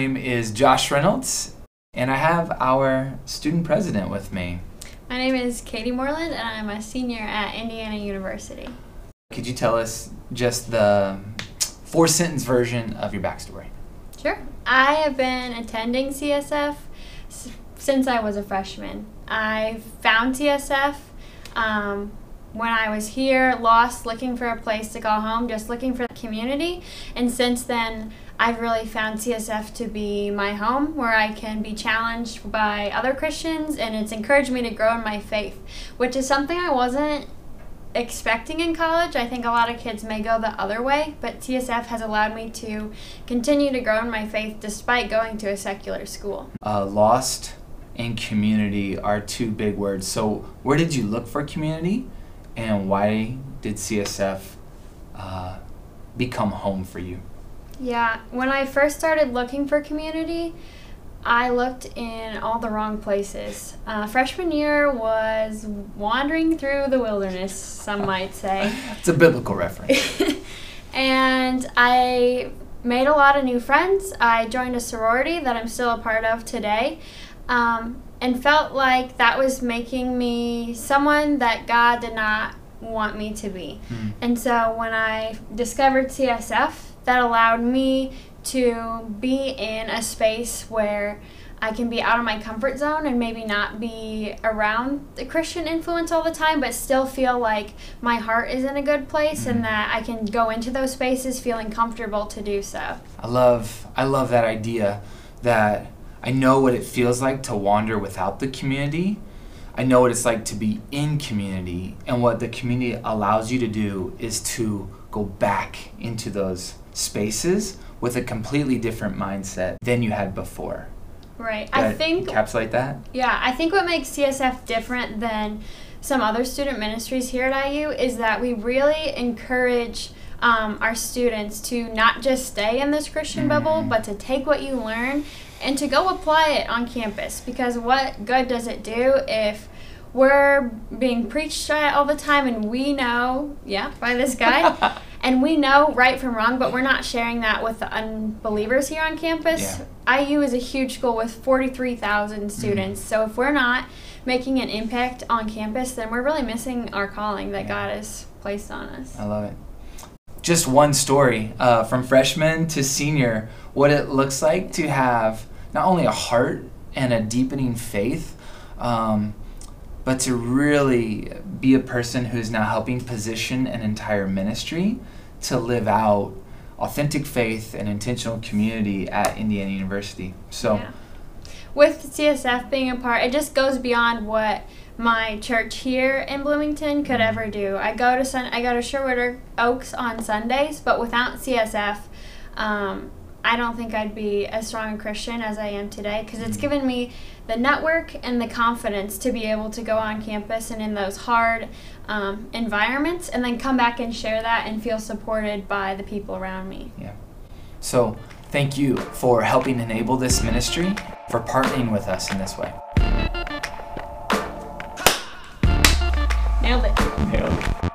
Josh Reynolds, and I have our student president with me. My name is Katie Moreland, and I'm a senior at Indiana University. Could you tell us just the four sentence version of your backstory? Sure. I have been attending CSF since I was a freshman. I found CSF um, when I was here, lost, looking for a place to call home, just looking for the community. And since then, I've really found CSF to be my home where I can be challenged by other Christians and it's encouraged me to grow in my faith, which is something I wasn't expecting in college. I think a lot of kids may go the other way, but CSF has allowed me to continue to grow in my faith despite going to a secular school. Uh, lost and community are two big words. So, where did you look for community, and why did CSF uh, become home for you? Yeah, when I first started looking for community, I looked in all the wrong places. Uh, freshman year was wandering through the wilderness, some might say. it's a biblical reference. and I made a lot of new friends. I joined a sorority that I'm still a part of today. Um, and felt like that was making me someone that God did not want me to be. Mm. And so when I discovered CSF, that allowed me to be in a space where I can be out of my comfort zone and maybe not be around the Christian influence all the time, but still feel like my heart is in a good place mm-hmm. and that I can go into those spaces feeling comfortable to do so. I love I love that idea that I know what it feels like to wander without the community. I know what it's like to be in community and what the community allows you to do is to go back into those spaces with a completely different mindset than you had before. Right. I think encapsulate that. Yeah, I think what makes CSF different than some other student ministries here at IU is that we really encourage um, our students to not just stay in this Christian mm-hmm. bubble, but to take what you learn and to go apply it on campus. Because what good does it do if we're being preached at all the time and we know, yeah, by this guy, and we know right from wrong, but we're not sharing that with the unbelievers here on campus. Yeah. IU is a huge school with 43,000 mm-hmm. students. Mm. So if we're not making an impact on campus, then we're really missing our calling that yeah. God has placed on us. I love it. Just one story uh, from freshman to senior, what it looks like to have not only a heart and a deepening faith, um, but to really be a person who's now helping position an entire ministry to live out authentic faith and intentional community at Indiana University. So, yeah. with CSF being a part, it just goes beyond what my church here in Bloomington could mm-hmm. ever do. I go to Sun- I go to Sherwood Oaks on Sundays, but without CSF, um, I don't think I'd be as strong a Christian as I am today because it's mm-hmm. given me the network and the confidence to be able to go on campus and in those hard um, environments and then come back and share that and feel supported by the people around me. Yeah. So, thank you for helping enable this ministry, for partnering with us in this way. Nailed it. Nailed it.